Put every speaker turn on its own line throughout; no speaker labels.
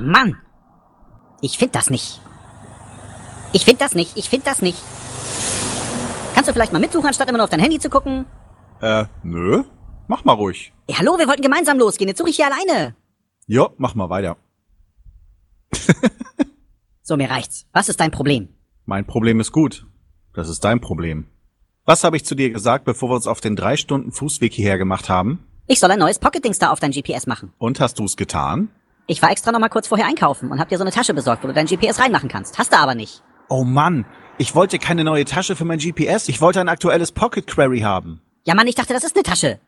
Oh Mann! Ich find das nicht. Ich find das nicht, ich find das nicht. Kannst du vielleicht mal mitsuchen, anstatt immer nur auf dein Handy zu gucken?
Äh, nö. Mach mal ruhig.
Ey, hallo, wir wollten gemeinsam losgehen, jetzt suche ich hier alleine.
Jo, mach mal weiter.
So, mir reicht's. Was ist dein Problem?
Mein Problem ist gut. Das ist dein Problem. Was habe ich zu dir gesagt, bevor wir uns auf den drei Stunden Fußweg hierher gemacht haben?
Ich soll ein neues Pocket-Dings da auf dein GPS machen.
Und hast du's getan?
Ich war extra noch mal kurz vorher einkaufen und hab dir so eine Tasche besorgt, wo du dein GPS reinmachen kannst. Hast du aber nicht.
Oh Mann, ich wollte keine neue Tasche für mein GPS. Ich wollte ein aktuelles Pocket Query haben.
Ja, Mann, ich dachte, das ist eine Tasche.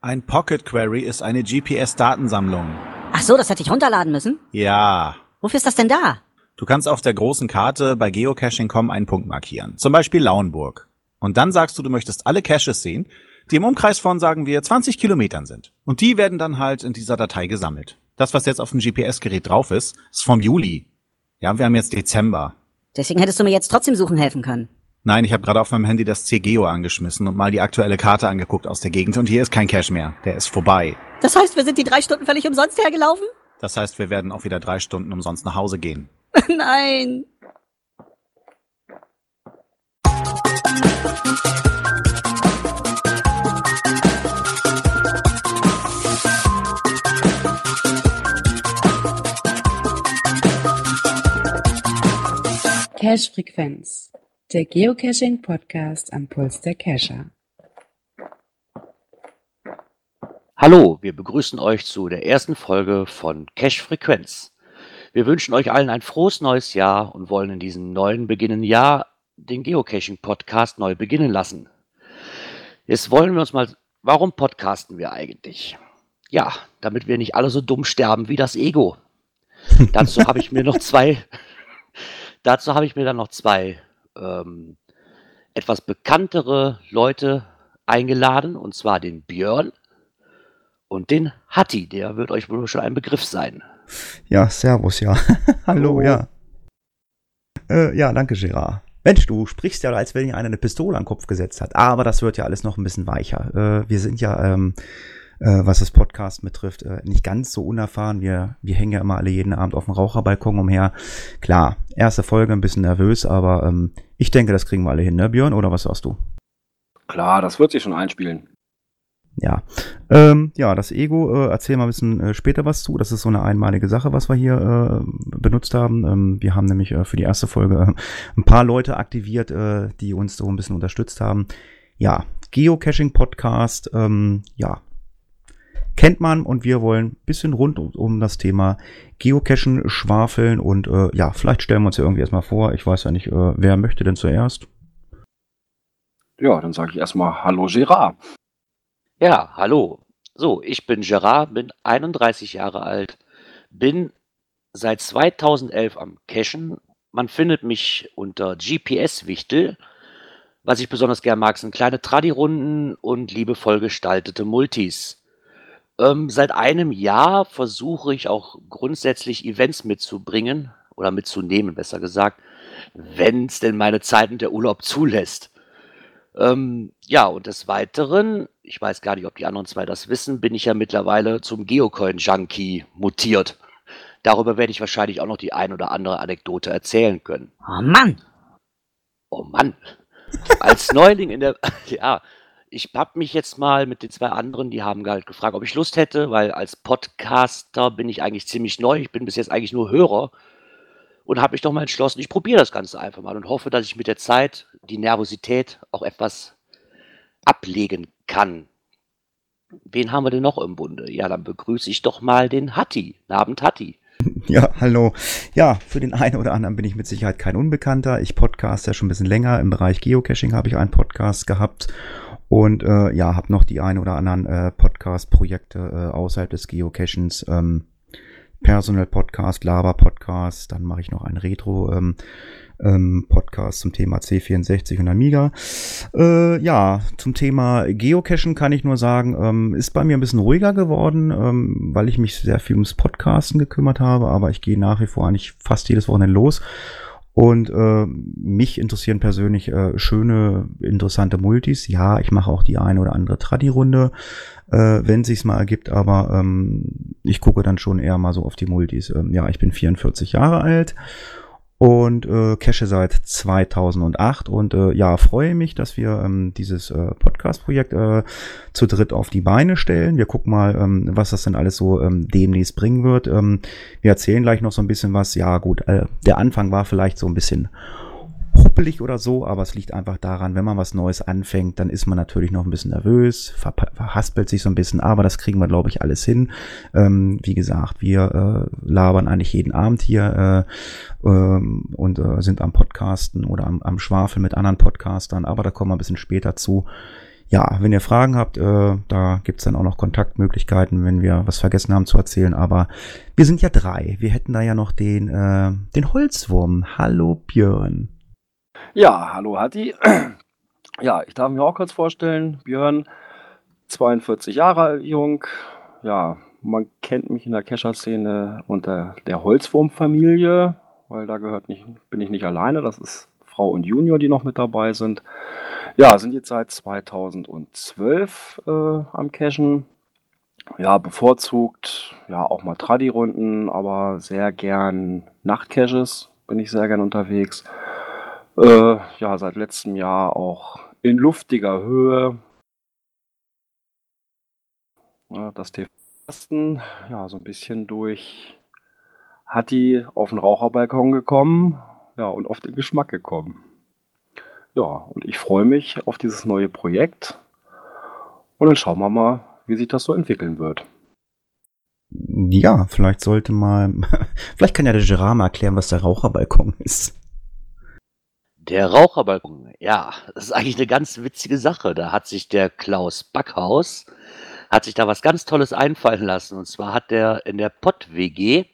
Ein Pocket Query ist eine GPS-Datensammlung.
Ach so, das hätte ich runterladen müssen?
Ja.
Wofür ist das denn da?
Du kannst auf der großen Karte bei geocaching.com einen Punkt markieren. Zum Beispiel Lauenburg. Und dann sagst du, du möchtest alle Caches sehen, die im Umkreis von, sagen wir, 20 Kilometern sind. Und die werden dann halt in dieser Datei gesammelt. Das, was jetzt auf dem GPS-Gerät drauf ist, ist vom Juli. Ja, wir haben jetzt Dezember.
Deswegen hättest du mir jetzt trotzdem suchen helfen können.
Nein, ich habe gerade auf meinem Handy das CGeo angeschmissen und mal die aktuelle Karte angeguckt aus der Gegend und hier ist kein Cache mehr. Der ist vorbei.
Das heißt, wir sind die drei Stunden völlig umsonst hergelaufen?
Das heißt, wir werden auch wieder drei Stunden umsonst nach Hause gehen.
Nein.
Cache Frequenz, der Geocaching Podcast am Puls der Cacher.
Hallo, wir begrüßen euch zu der ersten Folge von Cache Frequenz. Wir wünschen euch allen ein frohes neues Jahr und wollen in diesem neuen beginnenden Jahr den Geocaching Podcast neu beginnen lassen. Jetzt wollen wir uns mal, warum podcasten wir eigentlich? Ja, damit wir nicht alle so dumm sterben wie das Ego. Dazu habe ich mir noch zwei, dazu habe ich mir dann noch zwei ähm, etwas bekanntere Leute eingeladen, und zwar den Björn und den Hatti. Der wird euch wohl schon ein Begriff sein.
Ja, servus, ja. Hallo, ja. Äh, ja, danke, Gerard. Mensch, du sprichst ja, als wenn dir einer eine Pistole an den Kopf gesetzt hat. Aber das wird ja alles noch ein bisschen weicher. Äh, wir sind ja, ähm, äh, was das Podcast betrifft, äh, nicht ganz so unerfahren. Wir, wir hängen ja immer alle jeden Abend auf dem Raucherbalkon umher. Klar, erste Folge ein bisschen nervös, aber ähm, ich denke, das kriegen wir alle hin, ne, Björn? Oder was sagst du?
Klar, das wird sich schon einspielen.
Ja, ähm, ja, das Ego, äh, erzähl mal ein bisschen äh, später was zu. Das ist so eine einmalige Sache, was wir hier äh, benutzt haben. Ähm, wir haben nämlich äh, für die erste Folge äh, ein paar Leute aktiviert, äh, die uns so ein bisschen unterstützt haben. Ja, Geocaching Podcast, ähm, ja, kennt man und wir wollen ein bisschen rund um, das Thema Geocachen schwafeln und äh, ja, vielleicht stellen wir uns ja irgendwie erstmal vor. Ich weiß ja nicht, äh, wer möchte denn zuerst?
Ja, dann sage ich erstmal Hallo Gerard.
Ja, hallo. So, ich bin Gerard, bin 31 Jahre alt, bin seit 2011 am Cachen. Man findet mich unter GPS-Wichtel. Was ich besonders gern mag, sind kleine Tradi-Runden und liebevoll gestaltete Multis. Ähm, seit einem Jahr versuche ich auch grundsätzlich Events mitzubringen oder mitzunehmen, besser gesagt, wenn es denn meine Zeit und der Urlaub zulässt. Ähm, ja, und des Weiteren, ich weiß gar nicht, ob die anderen zwei das wissen, bin ich ja mittlerweile zum Geocoin-Junkie mutiert. Darüber werde ich wahrscheinlich auch noch die ein oder andere Anekdote erzählen können.
Oh Mann.
Oh Mann. Als Neuling in der, ja, ich habe mich jetzt mal mit den zwei anderen, die haben halt gefragt, ob ich Lust hätte, weil als Podcaster bin ich eigentlich ziemlich neu. Ich bin bis jetzt eigentlich nur Hörer und habe mich doch mal entschlossen, ich probiere das Ganze einfach mal und hoffe, dass ich mit der Zeit die Nervosität auch etwas ablegen kann. Wen haben wir denn noch im Bunde? Ja, dann begrüße ich doch mal den Hatti. Abend, Hatti.
Ja, hallo. Ja, für den einen oder anderen bin ich mit Sicherheit kein Unbekannter. Ich podcast ja schon ein bisschen länger. Im Bereich Geocaching habe ich einen Podcast gehabt und äh, ja, habe noch die ein oder anderen äh, Podcast-Projekte äh, außerhalb des Geocachings. Ähm, Personal Podcast, Lava Podcast, dann mache ich noch einen Retro ähm, ähm, Podcast zum Thema C64 und Amiga. Äh, ja, zum Thema Geocachen kann ich nur sagen, ähm, ist bei mir ein bisschen ruhiger geworden, ähm, weil ich mich sehr viel ums Podcasten gekümmert habe, aber ich gehe nach wie vor eigentlich fast jedes Wochenende los. Und äh, mich interessieren persönlich äh, schöne, interessante Multis. Ja, ich mache auch die eine oder andere Tradi-Runde, äh, wenn sich's mal ergibt, aber ähm, ich gucke dann schon eher mal so auf die Multis. Ähm, ja, ich bin 44 Jahre alt und äh, cache seit 2008 und äh, ja, freue mich, dass wir ähm, dieses äh, Podcast-Projekt äh, zu dritt auf die Beine stellen. Wir gucken mal, ähm, was das denn alles so ähm, demnächst bringen wird. Ähm, wir erzählen gleich noch so ein bisschen was. Ja, gut, äh, der Anfang war vielleicht so ein bisschen huppelig oder so, aber es liegt einfach daran, wenn man was Neues anfängt, dann ist man natürlich noch ein bisschen nervös, verhaspelt sich so ein bisschen, aber das kriegen wir, glaube ich, alles hin. Ähm, wie gesagt, wir äh, labern eigentlich jeden Abend hier äh, ähm, und äh, sind am Podcasten oder am, am Schwafel mit anderen Podcastern, aber da kommen wir ein bisschen später zu. Ja, wenn ihr Fragen habt, äh, da gibt's dann auch noch Kontaktmöglichkeiten, wenn wir was vergessen haben zu erzählen. Aber wir sind ja drei. Wir hätten da ja noch den, äh, den Holzwurm. Hallo Björn.
Ja, hallo Hatti. Ja, ich darf mich auch kurz vorstellen. Björn, 42 Jahre jung. Ja, man kennt mich in der Kescher-Szene unter der Holzwurm-Familie, weil da gehört nicht, bin ich nicht alleine. Das ist Frau und Junior, die noch mit dabei sind. Ja, sind jetzt seit 2012 äh, am Cashen. Ja, bevorzugt, ja, auch mal Tradi-Runden, aber sehr gern Nachtcaches bin ich sehr gern unterwegs. Äh, ja, seit letztem Jahr auch in luftiger Höhe. Ja, das TV ja, so ein bisschen durch hat die auf den Raucherbalkon gekommen, ja, und auf den Geschmack gekommen. Ja, und ich freue mich auf dieses neue Projekt. Und dann schauen wir mal, wie sich das so entwickeln wird.
Ja, vielleicht sollte mal, vielleicht kann ja der Gerard mal erklären, was der Raucherbalkon ist.
Der Raucherbalkon, ja, das ist eigentlich eine ganz witzige Sache. Da hat sich der Klaus Backhaus hat sich da was ganz Tolles einfallen lassen. Und zwar hat der in der Pott-WG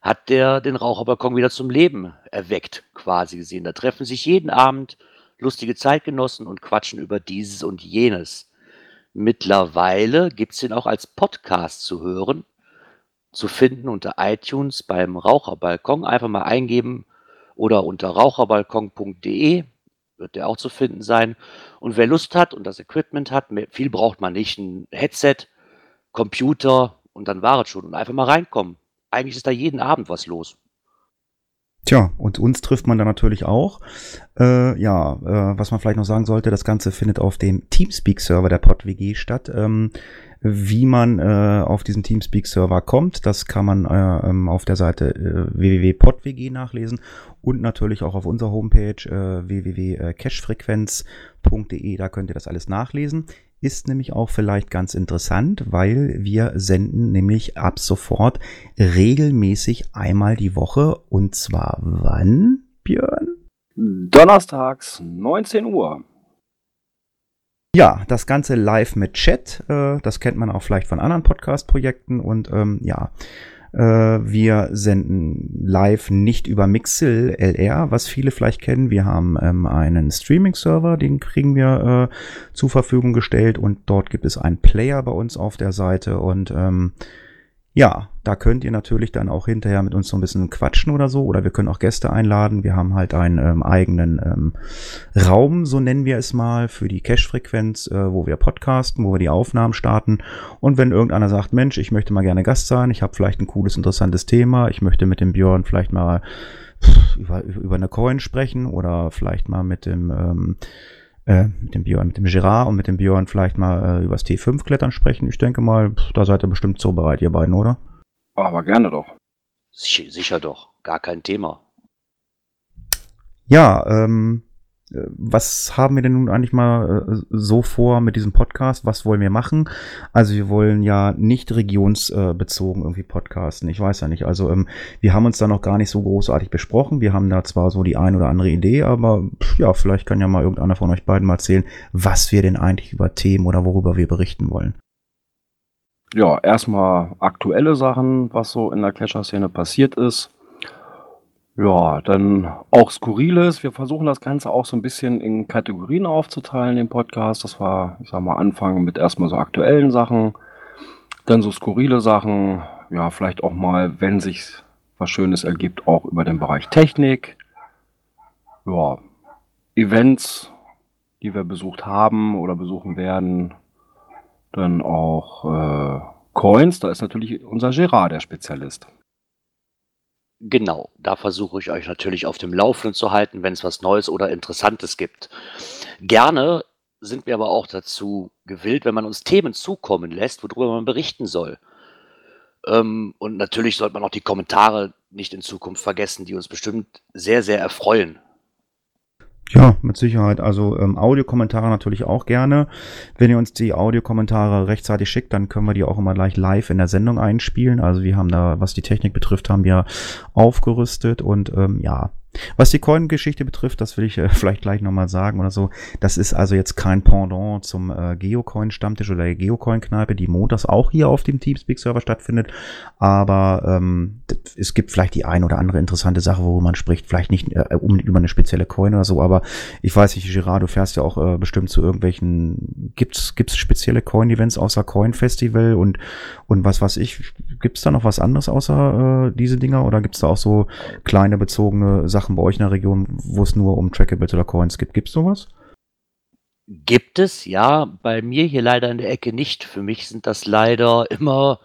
hat der den Raucherbalkon wieder zum Leben erweckt, quasi gesehen. Da treffen sich jeden Abend lustige Zeitgenossen und quatschen über dieses und jenes. Mittlerweile gibt's den auch als Podcast zu hören, zu finden unter iTunes beim Raucherbalkon. Einfach mal eingeben, oder unter raucherbalkon.de wird der auch zu finden sein. Und wer Lust hat und das Equipment hat, viel braucht man nicht, ein Headset, Computer und dann war es schon. Und einfach mal reinkommen. Eigentlich ist da jeden Abend was los.
Tja, und uns trifft man da natürlich auch. Äh, ja, äh, was man vielleicht noch sagen sollte, das Ganze findet auf dem Teamspeak-Server der PodWG statt. Ähm, wie man äh, auf diesen Teamspeak-Server kommt, das kann man äh, ähm, auf der Seite äh, www.podwg nachlesen und natürlich auch auf unserer Homepage äh, www.cashfrequenz.de, da könnt ihr das alles nachlesen. Ist nämlich auch vielleicht ganz interessant, weil wir senden nämlich ab sofort regelmäßig einmal die Woche und zwar wann, Björn?
Donnerstags 19 Uhr.
Ja, das Ganze live mit Chat. Äh, das kennt man auch vielleicht von anderen Podcast-Projekten. Und ähm, ja, äh, wir senden live nicht über Mixel LR, was viele vielleicht kennen. Wir haben ähm, einen Streaming-Server, den kriegen wir äh, zur Verfügung gestellt. Und dort gibt es einen Player bei uns auf der Seite. Und ähm, ja, da könnt ihr natürlich dann auch hinterher mit uns so ein bisschen quatschen oder so. Oder wir können auch Gäste einladen. Wir haben halt einen ähm, eigenen ähm, Raum, so nennen wir es mal, für die Cache-Frequenz, äh, wo wir podcasten, wo wir die Aufnahmen starten. Und wenn irgendeiner sagt, Mensch, ich möchte mal gerne Gast sein, ich habe vielleicht ein cooles, interessantes Thema, ich möchte mit dem Björn vielleicht mal über, über eine Coin sprechen oder vielleicht mal mit dem ähm, äh, mit dem Björn, mit dem Gerard und mit dem Björn vielleicht mal äh, übers T5 klettern sprechen. Ich denke mal, da seid ihr bestimmt so bereit, ihr beiden, oder?
Aber gerne doch.
Sicher, sicher doch, gar kein Thema.
Ja, ähm, äh, was haben wir denn nun eigentlich mal äh, so vor mit diesem Podcast? Was wollen wir machen? Also wir wollen ja nicht regionsbezogen irgendwie podcasten. Ich weiß ja nicht. Also ähm, wir haben uns da noch gar nicht so großartig besprochen. Wir haben da zwar so die ein oder andere Idee, aber ja, vielleicht kann ja mal irgendeiner von euch beiden mal erzählen, was wir denn eigentlich über Themen oder worüber wir berichten wollen.
Ja, erstmal aktuelle Sachen, was so in der Cacher-Szene passiert ist. Ja, dann auch Skurriles. Wir versuchen das Ganze auch so ein bisschen in Kategorien aufzuteilen, den Podcast. Das war, ich sag mal, anfangen mit erstmal so aktuellen Sachen, dann so skurrile Sachen. Ja, vielleicht auch mal, wenn sich was Schönes ergibt, auch über den Bereich Technik. ja, Events, die wir besucht haben oder besuchen werden. Dann auch äh, Coins, da ist natürlich unser Gerard der Spezialist.
Genau, da versuche ich euch natürlich auf dem Laufenden zu halten, wenn es was Neues oder Interessantes gibt. Gerne sind wir aber auch dazu gewillt, wenn man uns Themen zukommen lässt, worüber man berichten soll. Ähm, und natürlich sollte man auch die Kommentare nicht in Zukunft vergessen, die uns bestimmt sehr, sehr erfreuen.
Ja, mit Sicherheit. Also ähm, Audiokommentare natürlich auch gerne. Wenn ihr uns die Audiokommentare rechtzeitig schickt, dann können wir die auch immer gleich live in der Sendung einspielen. Also wir haben da, was die Technik betrifft, haben wir aufgerüstet und ähm, ja, was die Coin-Geschichte betrifft, das will ich äh, vielleicht gleich nochmal sagen oder so. Das ist also jetzt kein Pendant zum äh, Geocoin-Stammtisch oder der Geocoin-Kneipe, die montags auch hier auf dem Teamspeak-Server stattfindet. Aber ähm, es gibt vielleicht die ein oder andere interessante Sache, wo man spricht. Vielleicht nicht äh, um, über eine spezielle Coin oder so, aber ich weiß nicht, Girard, du fährst ja auch äh, bestimmt zu irgendwelchen. Gibt's gibt's spezielle Coin-Events außer Coin-Festival und und was weiß ich? Gibt's da noch was anderes außer äh, diese Dinger oder gibt's da auch so kleine bezogene Sachen? Sachen bei euch in der Region, wo es nur um Trackables oder Coins gibt. Gibt es sowas?
Gibt es, ja. Bei mir hier leider in der Ecke nicht. Für mich sind das leider immer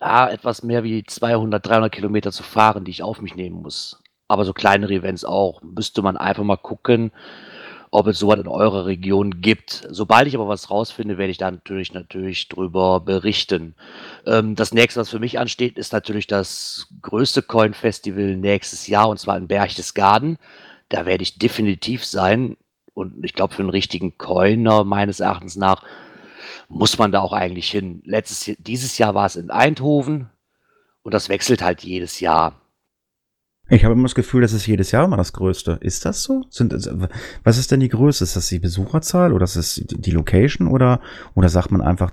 ja, etwas mehr wie 200, 300 Kilometer zu fahren, die ich auf mich nehmen muss. Aber so kleinere Events auch. Müsste man einfach mal gucken, ob es sowas in eurer Region gibt. Sobald ich aber was rausfinde, werde ich da natürlich, natürlich drüber berichten. Ähm, das nächste, was für mich ansteht, ist natürlich das größte Coin-Festival nächstes Jahr, und zwar in Berchtesgaden. Da werde ich definitiv sein. Und ich glaube, für einen richtigen Coiner meines Erachtens nach muss man da auch eigentlich hin. Letztes, dieses Jahr war es in Eindhoven und das wechselt halt jedes Jahr.
Ich habe immer das Gefühl, das ist jedes Jahr immer das Größte. Ist das so? Sind, was ist denn die Größe? Ist das die Besucherzahl oder ist das die Location oder, oder sagt man einfach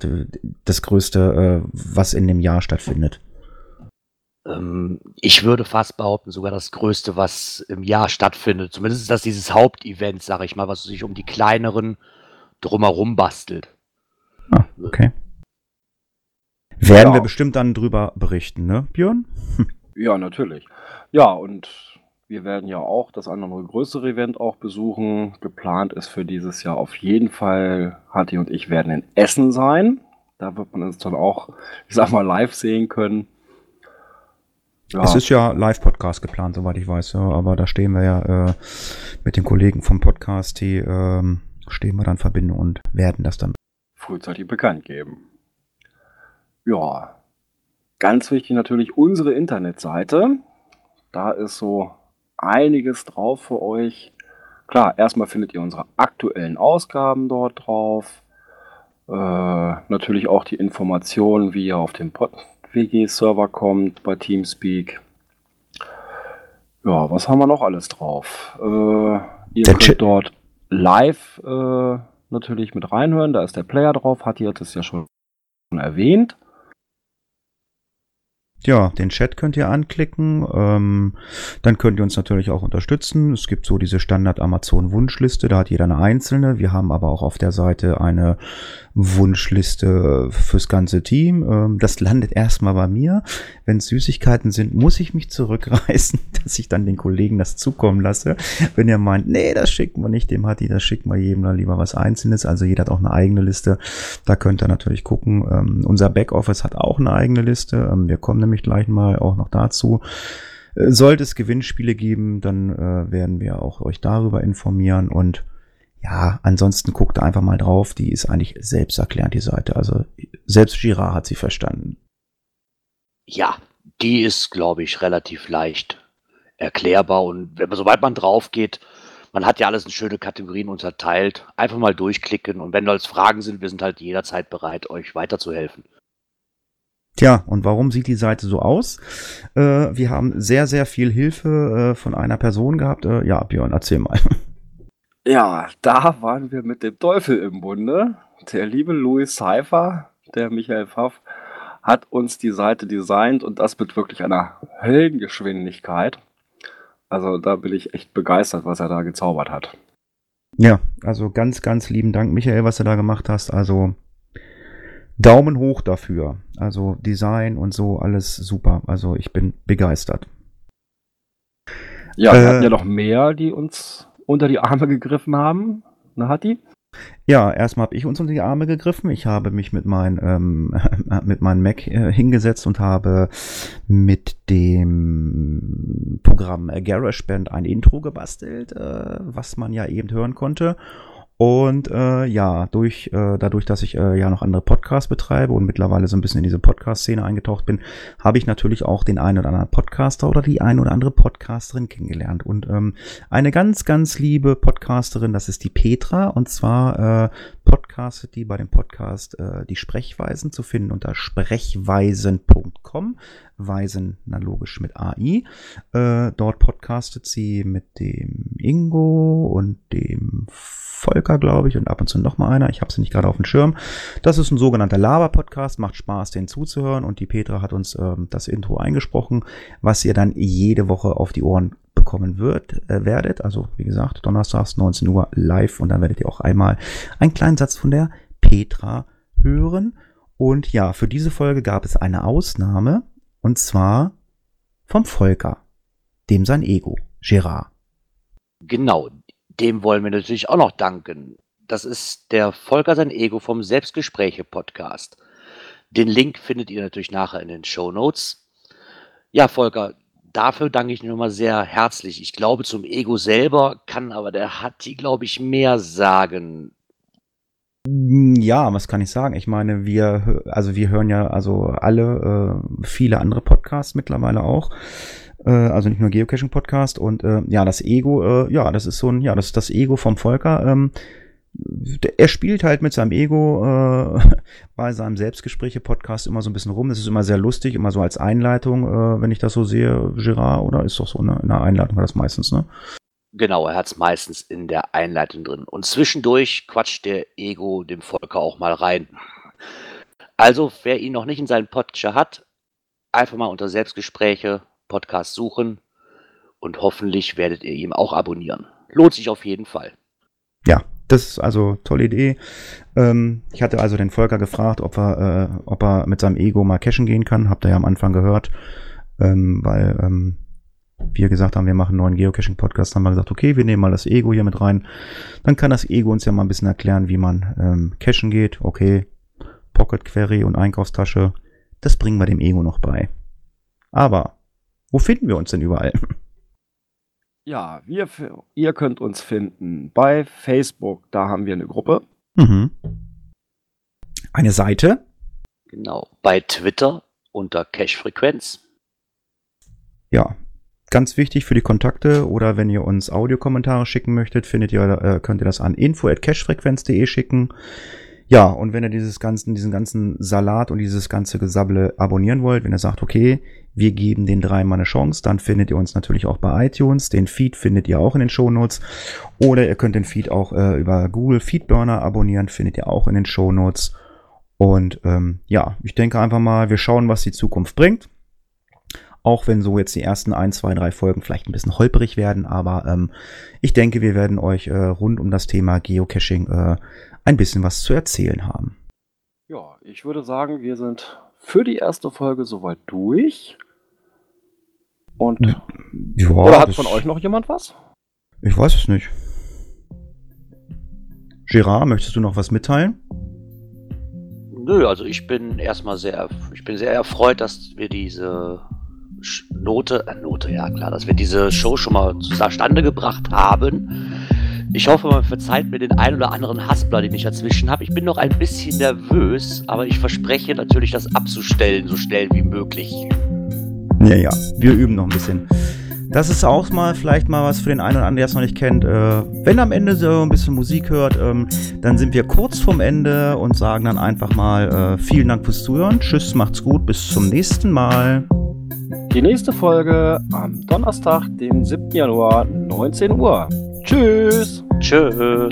das Größte, äh, was in dem Jahr stattfindet?
Ähm, ich würde fast behaupten, sogar das Größte, was im Jahr stattfindet. Zumindest ist das dieses Hauptevent, sage ich mal, was sich um die kleineren drumherum bastelt.
Ah, okay. Werden ja. wir bestimmt dann drüber berichten, ne, Björn?
Ja, natürlich. Ja, und wir werden ja auch das andere größere Event auch besuchen. Geplant ist für dieses Jahr auf jeden Fall, Hatti und ich werden in Essen sein. Da wird man uns dann auch, ich sag mal, live sehen können.
Ja. Es ist ja Live-Podcast geplant, soweit ich weiß, ja, aber da stehen wir ja äh, mit den Kollegen vom Podcast, die ähm, stehen wir dann Verbindung und werden das dann
frühzeitig bekannt geben. Ja, ganz wichtig natürlich unsere Internetseite. Da ist so einiges drauf für euch. Klar, erstmal findet ihr unsere aktuellen Ausgaben dort drauf. Äh, natürlich auch die Informationen, wie ihr auf den PodWG-Server kommt bei Teamspeak. Ja, was haben wir noch alles drauf? Äh, ihr der könnt Ch dort live äh, natürlich mit reinhören. Da ist der Player drauf. Hat ihr das ja schon erwähnt.
Ja, den Chat könnt ihr anklicken. Ähm, dann könnt ihr uns natürlich auch unterstützen. Es gibt so diese Standard Amazon Wunschliste, da hat jeder eine einzelne. Wir haben aber auch auf der Seite eine Wunschliste fürs ganze Team. Ähm, das landet erstmal bei mir. Wenn es Süßigkeiten sind, muss ich mich zurückreißen, dass ich dann den Kollegen das zukommen lasse. Wenn ihr meint, nee, das schicken wir nicht, dem hat die, das schicken wir jedem dann lieber was Einzelnes. Also jeder hat auch eine eigene Liste. Da könnt ihr natürlich gucken. Ähm, unser Backoffice hat auch eine eigene Liste. Ähm, wir kommen nämlich gleich mal auch noch dazu. Äh, sollte es Gewinnspiele geben, dann äh, werden wir auch euch darüber informieren und ja, ansonsten guckt einfach mal drauf. Die ist eigentlich selbsterklärend, die Seite. Also selbst Girard hat sie verstanden.
Ja, die ist, glaube ich, relativ leicht erklärbar. Und wenn man, sobald man drauf geht, man hat ja alles in schöne Kategorien unterteilt. Einfach mal durchklicken. Und wenn da als Fragen sind, wir sind halt jederzeit bereit, euch weiterzuhelfen.
Tja, und warum sieht die Seite so aus? Äh, wir haben sehr, sehr viel Hilfe äh, von einer Person gehabt. Äh, ja, Björn, erzähl mal.
Ja, da waren wir mit dem Teufel im Bunde. Der liebe Louis Seifer, der Michael Pfaff, hat uns die Seite designt und das mit wirklich einer Höllengeschwindigkeit. Also da bin ich echt begeistert, was er da gezaubert hat.
Ja, also ganz, ganz lieben Dank, Michael, was du da gemacht hast. Also Daumen hoch dafür. Also Design und so, alles super. Also ich bin begeistert.
Ja, wir
Äh,
hatten ja noch mehr, die uns unter die Arme gegriffen haben. Na, Hatti?
Ja, erstmal habe ich uns unter die Arme gegriffen. Ich habe mich mit, mein, ähm, mit meinem Mac äh, hingesetzt und habe mit dem Programm äh, GarageBand ein Intro gebastelt, äh, was man ja eben hören konnte. Und äh, ja, durch, äh, dadurch, dass ich äh, ja noch andere Podcasts betreibe und mittlerweile so ein bisschen in diese Podcast-Szene eingetaucht bin, habe ich natürlich auch den einen oder anderen Podcaster oder die eine oder andere Podcasterin kennengelernt. Und ähm, eine ganz, ganz liebe Podcasterin, das ist die Petra. Und zwar äh, podcastet die bei dem Podcast äh, die Sprechweisen zu finden unter sprechweisen.com. Weisen, na logisch mit AI. Äh, dort podcastet sie mit dem Ingo und dem Volker, glaube ich, und ab und zu noch mal einer. Ich habe sie nicht gerade auf dem Schirm. Das ist ein sogenannter Laber-Podcast. Macht Spaß, den zuzuhören. Und die Petra hat uns ähm, das Intro eingesprochen, was ihr dann jede Woche auf die Ohren bekommen wird, äh, werdet. Also, wie gesagt, donnerstags 19 Uhr live. Und dann werdet ihr auch einmal einen kleinen Satz von der Petra hören. Und ja, für diese Folge gab es eine Ausnahme. Und zwar vom Volker. Dem sein Ego. Gerard.
Genau, dem wollen wir natürlich auch noch danken. Das ist der Volker sein Ego vom Selbstgespräche-Podcast. Den Link findet ihr natürlich nachher in den Show Notes. Ja, Volker, dafür danke ich nochmal sehr herzlich. Ich glaube, zum Ego selber kann aber der Hatti, glaube ich, mehr sagen.
Ja, was kann ich sagen? Ich meine, wir, also wir hören ja also alle äh, viele andere Podcasts mittlerweile auch. Äh, also nicht nur Geocaching Podcast und äh, ja, das Ego, äh, ja, das ist so ein, ja, das ist das Ego vom Volker. Ähm, er spielt halt mit seinem Ego äh, bei seinem Selbstgespräche-Podcast immer so ein bisschen rum. Das ist immer sehr lustig, immer so als Einleitung, äh, wenn ich das so sehe, Gerard, oder ist doch so eine, eine Einleitung war das meistens, ne?
Genau, er hat es meistens in der Einleitung drin. Und zwischendurch quatscht der Ego dem Volker auch mal rein. Also, wer ihn noch nicht in seinem Podcast hat, einfach mal unter Selbstgespräche Podcast suchen und hoffentlich werdet ihr ihm auch abonnieren. Lohnt sich auf jeden Fall.
Ja, das ist also tolle Idee. Ähm, ich hatte also den Volker gefragt, ob er, äh, ob er mit seinem Ego mal cashen gehen kann. Habt ihr ja am Anfang gehört, ähm, weil ähm, wir gesagt haben, wir machen einen neuen Geocaching-Podcast. Haben wir gesagt, okay, wir nehmen mal das Ego hier mit rein. Dann kann das Ego uns ja mal ein bisschen erklären, wie man ähm, cashen geht. Okay, Pocket Query und Einkaufstasche, das bringen wir dem Ego noch bei. Aber wo finden wir uns denn überall?
Ja, wir, ihr könnt uns finden bei Facebook. Da haben wir eine Gruppe.
mhm. Eine Seite,
Genau. Bei Twitter unter Cache-Frequenz.
Ja, ganz wichtig für die Kontakte oder wenn ihr uns Audiokommentare schicken möchtet, findet ihr, äh, könnt ihr das an info@cashfrequenz.de schicken. Ja, und wenn ihr dieses ganzen, diesen ganzen Salat und dieses ganze Gesabble abonnieren wollt, wenn ihr sagt, okay, wir geben den drei mal eine Chance, dann findet ihr uns natürlich auch bei iTunes. Den Feed findet ihr auch in den Shownotes. Oder ihr könnt den Feed auch äh, über Google Feedburner abonnieren, findet ihr auch in den Shownotes. Und ähm, ja, ich denke einfach mal, wir schauen, was die Zukunft bringt. Auch wenn so jetzt die ersten ein, zwei, drei Folgen vielleicht ein bisschen holperig werden, aber ähm, ich denke, wir werden euch äh, rund um das Thema Geocaching äh, ein bisschen was zu erzählen haben.
Ja, ich würde sagen, wir sind für die erste Folge soweit durch. Und
Ja,
oder hat von euch noch jemand was?
Ich weiß es nicht. Gerard, möchtest du noch was mitteilen?
Nö, also ich bin erstmal sehr, ich bin sehr erfreut, dass wir diese Note, äh, Note, ja klar, dass wir diese Show schon mal zustande gebracht haben. Ich hoffe, man verzeiht mir den ein oder anderen Haspler, den ich dazwischen habe. Ich bin noch ein bisschen nervös, aber ich verspreche natürlich, das abzustellen, so schnell wie möglich.
Ja, ja, wir üben noch ein bisschen. Das ist auch mal vielleicht mal was für den einen oder anderen, der es noch nicht kennt. Äh, wenn am Ende so ein bisschen Musik hört, ähm, dann sind wir kurz vorm Ende und sagen dann einfach mal äh, vielen Dank fürs Zuhören. Tschüss, macht's gut, bis zum nächsten Mal.
Die nächste Folge am Donnerstag, den 7. Januar, 19 Uhr. Tschüss!
Tschö.